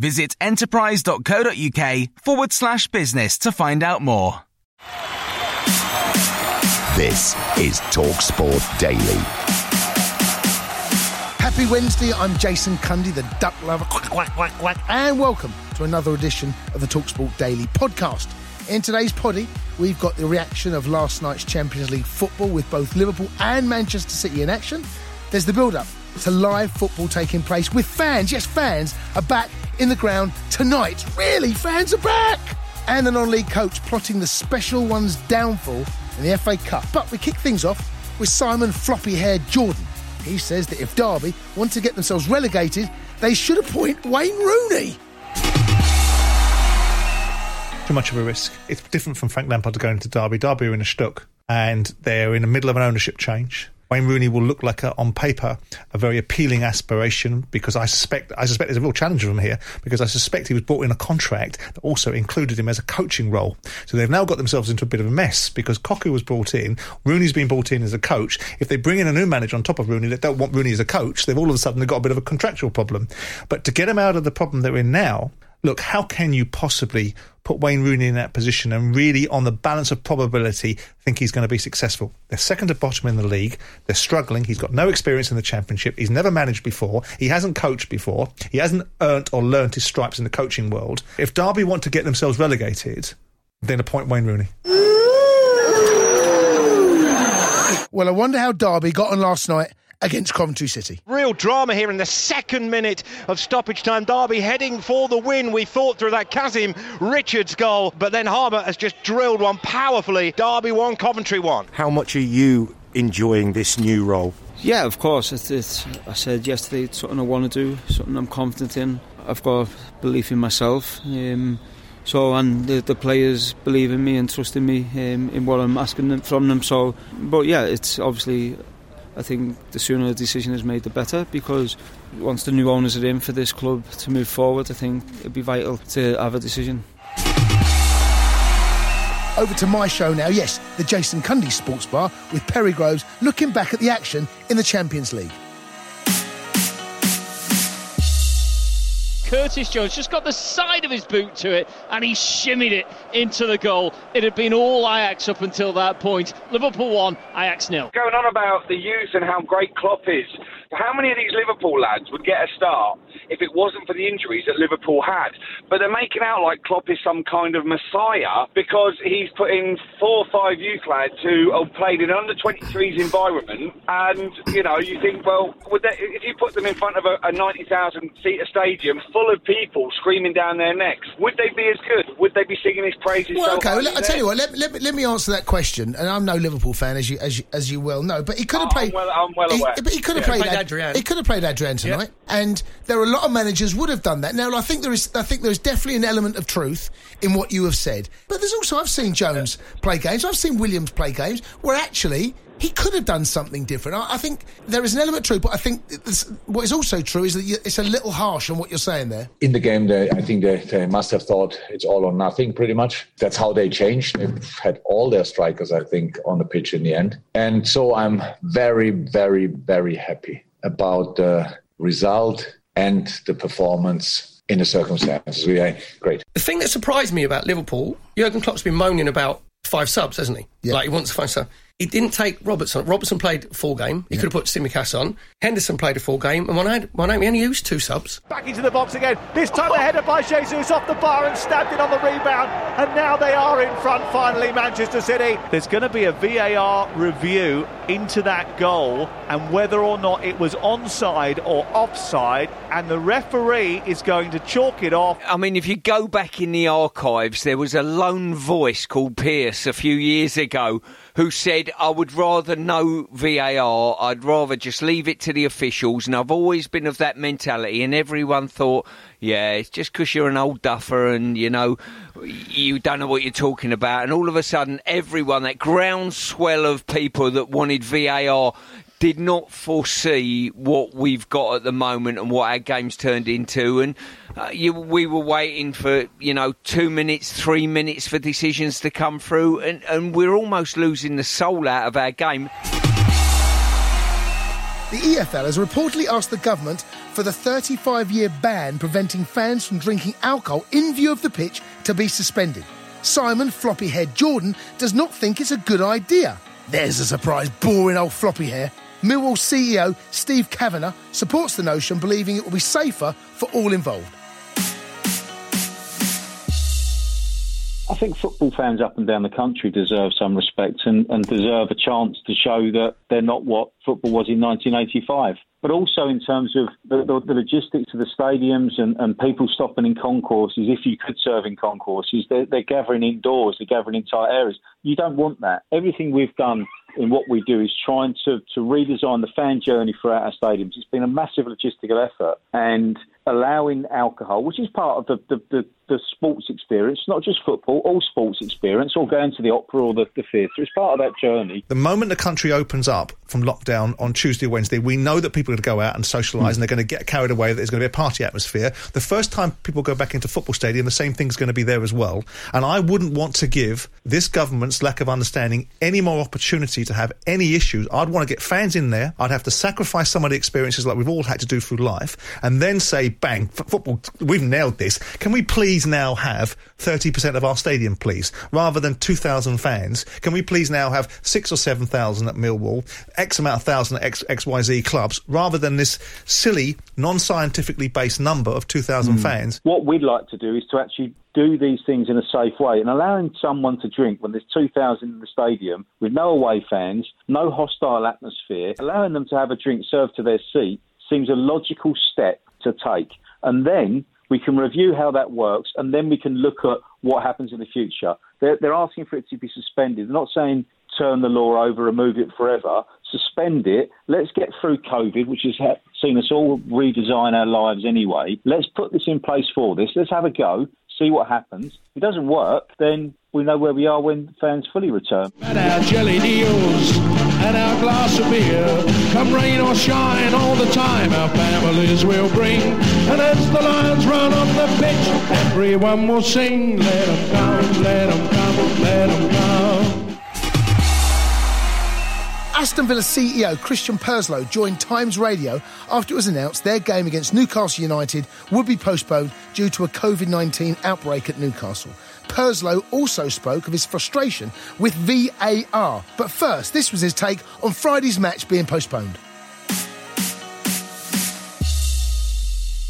Visit enterprise.co.uk forward slash business to find out more. This is TalkSport Daily. Happy Wednesday, I'm Jason Cundy, the duck lover, quack, quack, quack, quack, and welcome to another edition of the TalkSport Daily podcast. In today's poddy, we've got the reaction of last night's Champions League football with both Liverpool and Manchester City in action. There's the build up to live football taking place with fans. Yes, fans are back in the ground tonight. Really, fans are back! And the non league coach plotting the special one's downfall in the FA Cup. But we kick things off with Simon Floppy haired Jordan. He says that if Derby want to get themselves relegated, they should appoint Wayne Rooney. Too much of a risk. It's different from Frank Lampard going to Derby. Derby are in a stuck and they're in the middle of an ownership change. Wayne Rooney will look like, a, on paper, a very appealing aspiration because I suspect I suspect there's a real challenge for him here because I suspect he was brought in a contract that also included him as a coaching role. So they've now got themselves into a bit of a mess because Cocu was brought in, Rooney's been brought in as a coach. If they bring in a new manager on top of Rooney that don't want Rooney as a coach, they've all of a sudden they've got a bit of a contractual problem. But to get him out of the problem they're in now, look, how can you possibly put Wayne Rooney in that position and really, on the balance of probability, think he's going to be successful? They're second to bottom in the league. They're struggling. He's got no experience in the championship. He's never managed before. He hasn't coached before. He hasn't earned or learnt his stripes in the coaching world. If Derby want to get themselves relegated, then appoint Wayne Rooney. Well, I wonder how Derby got on last night against Coventry City. Real drama here in the second minute of stoppage time. Derby heading for the win. We thought through that Kazim Richards goal, but then Harbour has just drilled one powerfully. Derby one, Coventry one. How much are you enjoying this new role? Yeah, of course. It's, it's, I said yesterday it's something I want to do, something I'm confident in. I've got belief in myself. Um, so and the, the, players believe in me and trust in me um, in what I'm asking them, from them. So, but yeah, it's obviously I think the sooner the decision is made, the better. Because once the new owners are in for this club to move forward, I think it'd be vital to have a decision. Over to my show now. Yes, the Jason Cundy Sports Bar with Perry Groves looking back at the action in the Champions League. Curtis Jones just got the side of his boot to it and he shimmied it into the goal. It had been all Ajax up until that point. Liverpool 1, Ajax nil. Going on about the youth and how great Klopp is. How many of these Liverpool lads would get a start if it wasn't for the injuries that Liverpool had? But they're making out like Klopp is some kind of messiah because he's put in four or five youth lads who have played in under 23s environment. And, you know, you think, well, would they, if you put them in front of a, a 90,000 seater stadium full of people screaming down their necks, would they be as good? Would they be singing his praises? Well, so okay, well, I'll tell you what, let, let, let me answer that question. And I'm no Liverpool fan, as you, as you, as you well know, but he could have Oh, played. I'm well- I'm well he- aware. but he could have Yeah. played, Played Ad- Adrian. He could have played Adrian tonight, and there are a lot of managers would have done that. Now, I think there is, I think there is definitely an element of truth in what you have said. But there's also, I've seen Jones play games, I've seen Williams play games where actually he could have done something different. I, I think there is an element truth, but I think what is also true is that you, it's a little harsh on what you're saying there. in the game, they, I think they, they must have thought it's all or nothing pretty much. That's how they changed. They've had all their strikers, I think, on the pitch in the end. And so I'm very, very, very happy about the result and the performance in the circumstances. We are great. The thing that surprised me about Liverpool, Jurgen Klopp's been moaning about five subs, hasn't he? Like he wants five subs. He didn't take Robertson. Robertson played full game. He yeah. could have put Tsimikas on. Henderson played a full game, and Wanami only used two subs. Back into the box again. This time oh. the header by Jesus off the bar and stabbed it on the rebound. And now they are in front finally, Manchester City. There's going to be a VAR review into that goal and whether or not it was onside or offside. And the referee is going to chalk it off. I mean, if you go back in the archives, there was a lone voice called Pierce a few years ago who said, I would rather no VAR, I'd rather just leave it to the officials. And I've always been of that mentality, and everyone thought, yeah, it's just because you're an old duffer and, you know, you don't know what you're talking about. And all of a sudden, everyone, that groundswell of people that wanted VAR, did not foresee what we've got at the moment and what our game's turned into. And uh, you, we were waiting for, you know, two minutes, three minutes for decisions to come through, and, and we're almost losing the soul out of our game. The EFL has reportedly asked the government for the 35 year ban preventing fans from drinking alcohol in view of the pitch to be suspended. Simon Floppy Head Jordan does not think it's a good idea. There's a surprise, boring old floppy hair. Millwall CEO Steve Kavanagh supports the notion, believing it will be safer for all involved. I think football fans up and down the country deserve some respect and, and deserve a chance to show that they're not what football was in 1985 but also in terms of the, the, the logistics of the stadiums and, and, people stopping in concourses, if you could serve in concourses, they're, they're, gathering indoors, they're gathering entire areas. You don't want that. Everything we've done in what we do is trying to, to redesign the fan journey throughout our stadiums. It's been a massive logistical effort and allowing alcohol, which is part of the, the, the, the sports experience, not just football, all sports experience, or going to the opera or the, the theatre. It's part of that journey. The moment the country opens up from lockdown on Tuesday or Wednesday, we know that people are going to go out and socialise mm. and they're going to get carried away, that there's going to be a party atmosphere. The first time people go back into football stadium, the same thing's going to be there as well. And I wouldn't want to give this government's lack of understanding any more opportunity to have any issues. I'd want to get fans in there. I'd have to sacrifice some of the experiences like we've all had to do through life and then say, bang, football, we've nailed this. Can we please now have 30% of our stadium, please? Rather than 2,000 fans, can we please now have six or 7,000 at Millwall, X amount of thousand at X, XYZ clubs, rather than this silly, non scientifically based number of 2,000 mm. fans? What we'd like to do is to actually do these things in a safe way and allowing someone to drink when there's 2,000 in the stadium with no away fans, no hostile atmosphere, allowing them to have a drink served to their seat seems a logical step to take. And then we can review how that works, and then we can look at what happens in the future. They're, they're asking for it to be suspended. They're not saying turn the law over, remove it forever. Suspend it. Let's get through COVID, which has seen us all redesign our lives anyway. Let's put this in place for this. Let's have a go, see what happens. If it doesn't work, then we know where we are when fans fully return. And our jelly deals and our glass of beer, come rain or shine all the time, our families will bring. And as the Lions run on the pitch, everyone will sing, let them come, let them come, let them come. Aston Villa CEO Christian Purslow joined Times Radio after it was announced their game against Newcastle United would be postponed due to a COVID 19 outbreak at Newcastle. Purslow also spoke of his frustration with VAR. But first, this was his take on Friday's match being postponed.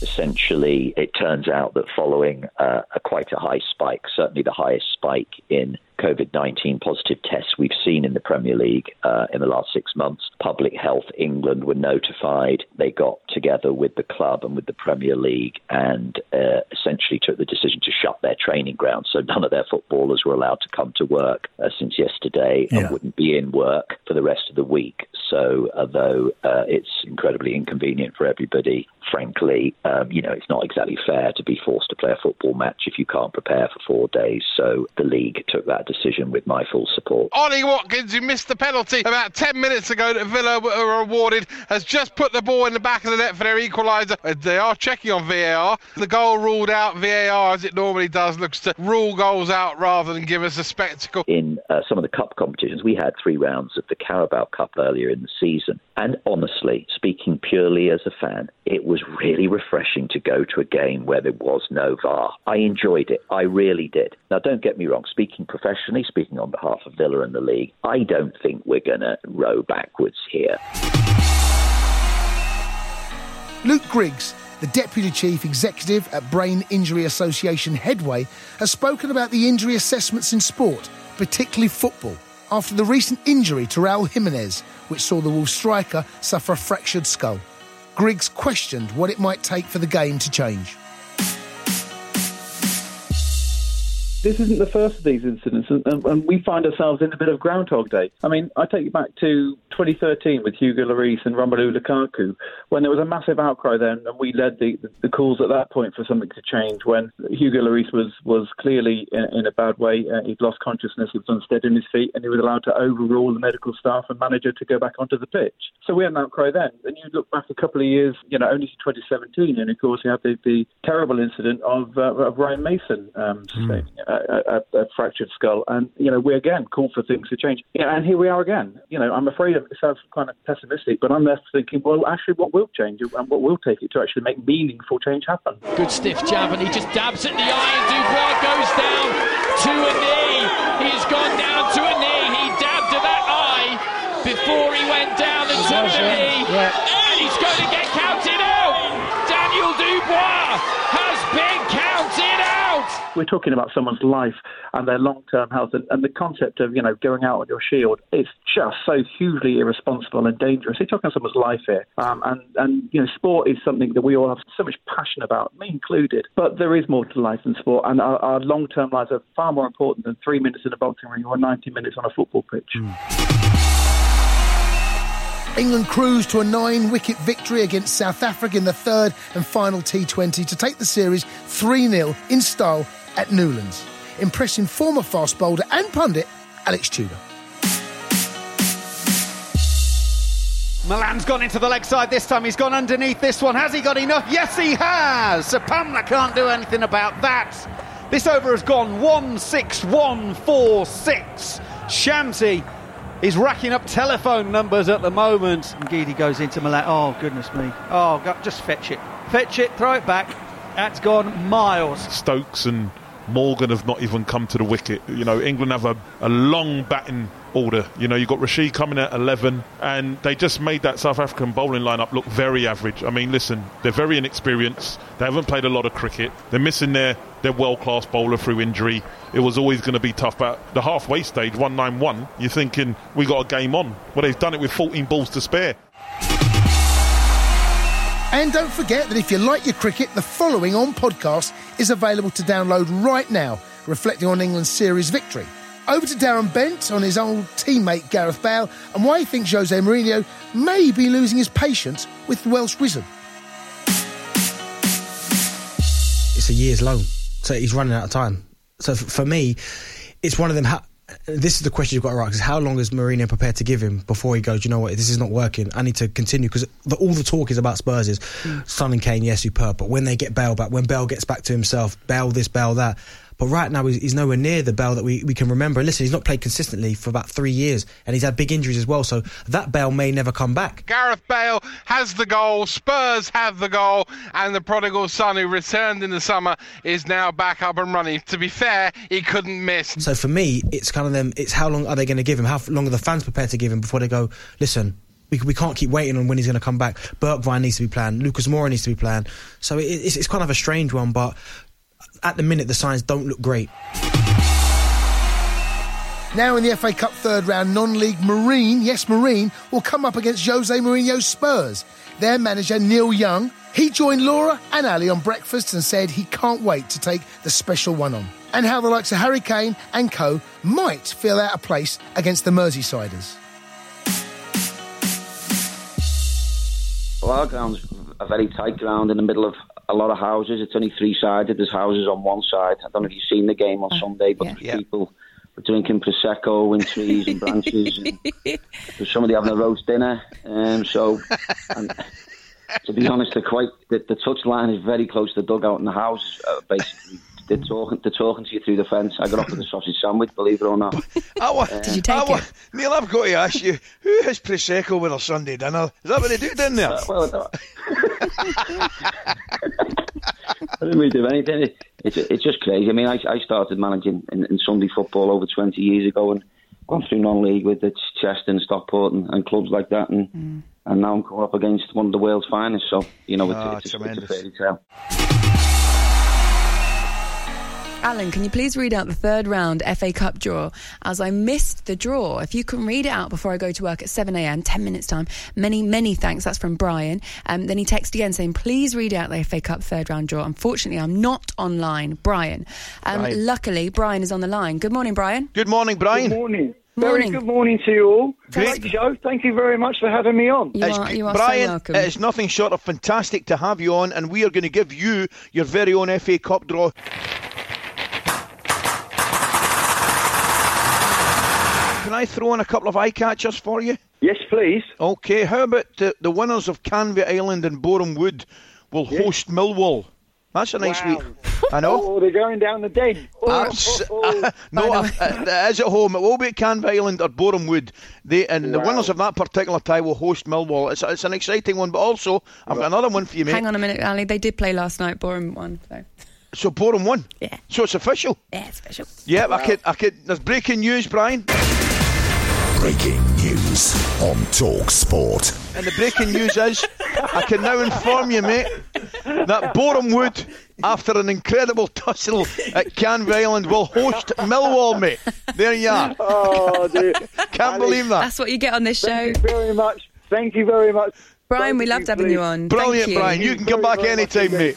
Essentially, it turns out that following uh, a quite a high spike, certainly the highest spike in COVID 19 positive tests we've seen in the Premier League uh, in the last six months. Public Health England were notified. They got together with the club and with the Premier League and uh, essentially took the decision to shut their training grounds. So none of their footballers were allowed to come to work uh, since yesterday yeah. and wouldn't be in work for the rest of the week. So although uh, it's incredibly inconvenient for everybody, frankly, um, you know, it's not exactly fair to be forced to play a football match if you can't prepare for four days. So the league took that decision with my full support. Ollie Watkins, who missed the penalty about 10 minutes ago that Villa were awarded, has just put the ball in the back of the net for their equaliser. They are checking on VAR. The goal ruled out VAR, as it normally does, looks to rule goals out rather than give us a spectacle. In uh, some of the cup competitions, we had three rounds of the Carabao Cup earlier in the season. And honestly, speaking purely as a fan, it was really refreshing to go to a game where there was no VAR. I enjoyed it. I really did. Now, don't get me wrong, speaking professionally, professionally, speaking on behalf of Villa and the league, I don't think we're going to row backwards here. Luke Griggs, the Deputy Chief Executive at Brain Injury Association Headway, has spoken about the injury assessments in sport, particularly football, after the recent injury to Raul Jimenez, which saw the Wolves striker suffer a fractured skull. Griggs questioned what it might take for the game to change. This isn't the first of these incidents, and, and, we find ourselves in a bit of Groundhog Day. I mean, I take you back to 2013 with Hugo Lloris and Romelu Lukaku, when there was a massive outcry then, and we led the, the calls at that point for something to change. When Hugo Lloris was was clearly in, in a bad way, uh, he'd lost consciousness, he was unsteady in his feet, and he was allowed to overrule the medical staff and manager to go back onto the pitch. So we had an outcry then. And you look back a couple of years, you know, only to 2017, and of course you had the, the terrible incident of, uh, of Ryan Mason um, mm a, a, a, fractured skull. And, you know, we again call for things to change. Yeah, and here we are again. You know, I'm afraid it sounds kind of pessimistic, but I'm left thinking, well, actually, what will change and what will take it to actually make meaningful change happen? Good stiff jab, and he just dabs at the eye, and Dubois goes down to a knee. He's gone down to a knee. He dabbed at that eye before he went down and took the knee. Yeah. And he's going to get counted out. Daniel Dubois has been counted out. We're talking about someone's life and their long-term health, and, and the concept of you know going out on your shield is just so hugely irresponsible and dangerous. You're talking about someone's life here, um, and and you know sport is something that we all have so much passion about, me included. But there is more to life than sport, and our, our long-term lives are far more important than three minutes in a boxing ring or 90 minutes on a football pitch. Mm. England cruised to a nine wicket victory against South Africa in the third and final T20 to take the series 3 0 in style at Newlands, impressing former fast bowler and pundit Alex Tudor. Malan's gone into the leg side this time. He's gone underneath this one. Has he got enough? Yes, he has. So Sipamla can't do anything about that. This over has gone 1 6 1 4 6. Shamsi He's racking up telephone numbers at the moment. And Ngidi goes into Malan. Oh, goodness me. Oh, God, just fetch it. Fetch it, throw it back. That's gone miles. Stokes and Morgan have not even come to the wicket. You know, England have a, a long batting order. You know, you've got Rashid coming at 11, and they just made that South African bowling lineup look very average. I mean, listen, they're very inexperienced. They haven't played a lot of cricket. They're missing their, their world class bowler through injury. It was always going to be tough. But the halfway stage, 191, you're thinking, we got a game on. Well, they've done it with 14 balls to spare. And don't forget that if you like your cricket, the following on podcast is available to download right now, reflecting on England's series victory. Over to Darren Bent on his old teammate Gareth Bale and why he thinks Jose Mourinho may be losing his patience with the Welsh Wizard. It's a year's loan, so he's running out of time. So for me, it's one of them. How, this is the question you've got to ask: is how long is Mourinho prepared to give him before he goes? You know what? This is not working. I need to continue because all the talk is about Spurs is mm. Son and Kane, yes, superb. But when they get Bale back, when Bale gets back to himself, Bale this, Bale that. But right now, he's, nowhere near the Bale that we, we can remember. And listen, he's not played consistently for about three years, and he's had big injuries as well. So that Bale may never come back. Gareth Bale has the goal. Spurs have the goal, and the prodigal son who returned in the summer is now back up and running. To be fair, he couldn't miss. So for me, it's kind of them. It's how long are they going to give him? How long are the fans prepared to give him before they go? Listen, we, we can't keep waiting on when he's going to come back. Bergwijn needs to be planned. Lucas Moura needs to be planned. So it, it's, it's kind of a strange one, but at the minute, the signs don't look great. Now in the FA Cup third round, non-league Marine, yes Marine, will come up against Jose Mourinho's Spurs. Their manager Neil Young, he joined Laura and Ally on breakfast and said he can't wait to take the special one on. And how the likes of Harry Kane and co might feel out of place against the Merseysiders. Well, our ground's a very tight ground in the middle of a lot of houses. It's only three sided. There's houses on one side. I don't know if you've seen the game on uh, Sunday, but yeah. people were drinking prosecco in trees and branches. and there's somebody having a roast dinner. Um, so, and, to be honest, they're quite the, the touch line is very close to the dugout, and the house uh, basically they're talking, they're talking to you through the fence. I got off with a sausage sandwich, believe it or not. uh, Did you take I, it? Neil, I've got to ask you, who has Prosecco with a Sunday dinner? Is that what they do down there? Uh, well, I didn't really do anything. it's it's just crazy. I mean, I, I started managing in, in Sunday football over 20 years ago and gone through non-league with the Chester and Stockport and, and clubs like that, and mm. and now I'm coming up against one of the world's finest. So you know, it's, oh, it's, a, it's a fairy tale. Alan, can you please read out the third round FA Cup draw as I missed the draw? If you can read it out before I go to work at 7am, 10 minutes time. Many, many thanks. That's from Brian. Um, then he texted again saying, please read out the FA Cup third round draw. Unfortunately, I'm not online. Brian. Um, Brian. Luckily, Brian is on the line. Good morning, Brian. Good morning, Brian. Good morning. Morning. Very good morning to you all. Great show. Thank you very much for having me on. You are, you are Brian, so welcome. it's nothing short of fantastic to have you on, and we are going to give you your very own FA Cup draw. I throw in a couple of eye catchers for you? Yes, please. Okay, how about the, the winners of Canvey Island and Boreham Wood will yes. host Millwall? That's a nice wow. week. I know. Oh, they're going down the den. Oh, Abs- oh, oh. no, uh, uh, is at home. It will be at Canvey Island or Boreham Wood. They, and wow. the winners of that particular tie will host Millwall. It's, it's an exciting one, but also, I've got another one for you, mate. Hang on a minute, Ally. They did play last night. Boreham won. So. So Boreham won. Yeah. So it's official. Yeah, it's official. Yeah, wow. I could, I could. There's breaking news, Brian. Breaking news on Talk Sport. And the breaking news is, I can now inform you, mate, that Boreham Wood, after an incredible tussle at Canvey Island, will host Millwall, mate. There you are. Oh, dear. Can't believe that. That's what you get on this show. Thank you very much. Thank you very much. Brian, we loved having you on. Brilliant, you. Brian. You can come back anytime, mate.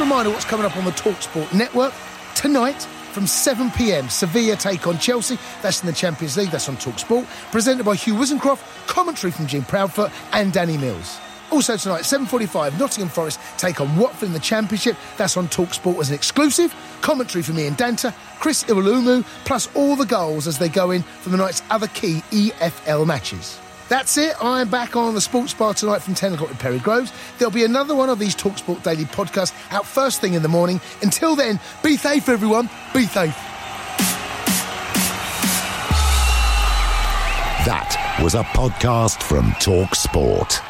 Just a reminder what's coming up on the Talksport network tonight. From 7 pm, Sevilla take on Chelsea. That's in the Champions League. That's on Talksport. Presented by Hugh Woozencroft. Commentary from Jim Proudfoot and Danny Mills. Also tonight, 7.45, Nottingham Forest take on Watford in the Championship. That's on TalkSport as an exclusive. Commentary from Ian Danter, Chris Iwelumo, plus all the goals as they go in from the night's other key EFL matches. That's it. I'm back on the Sports Bar tonight from 10 o'clock with Perry Groves. There'll be another one of these Talksport Daily podcasts out first thing in the morning. Until then, be safe, everyone. Be safe. That was a podcast from Talksport.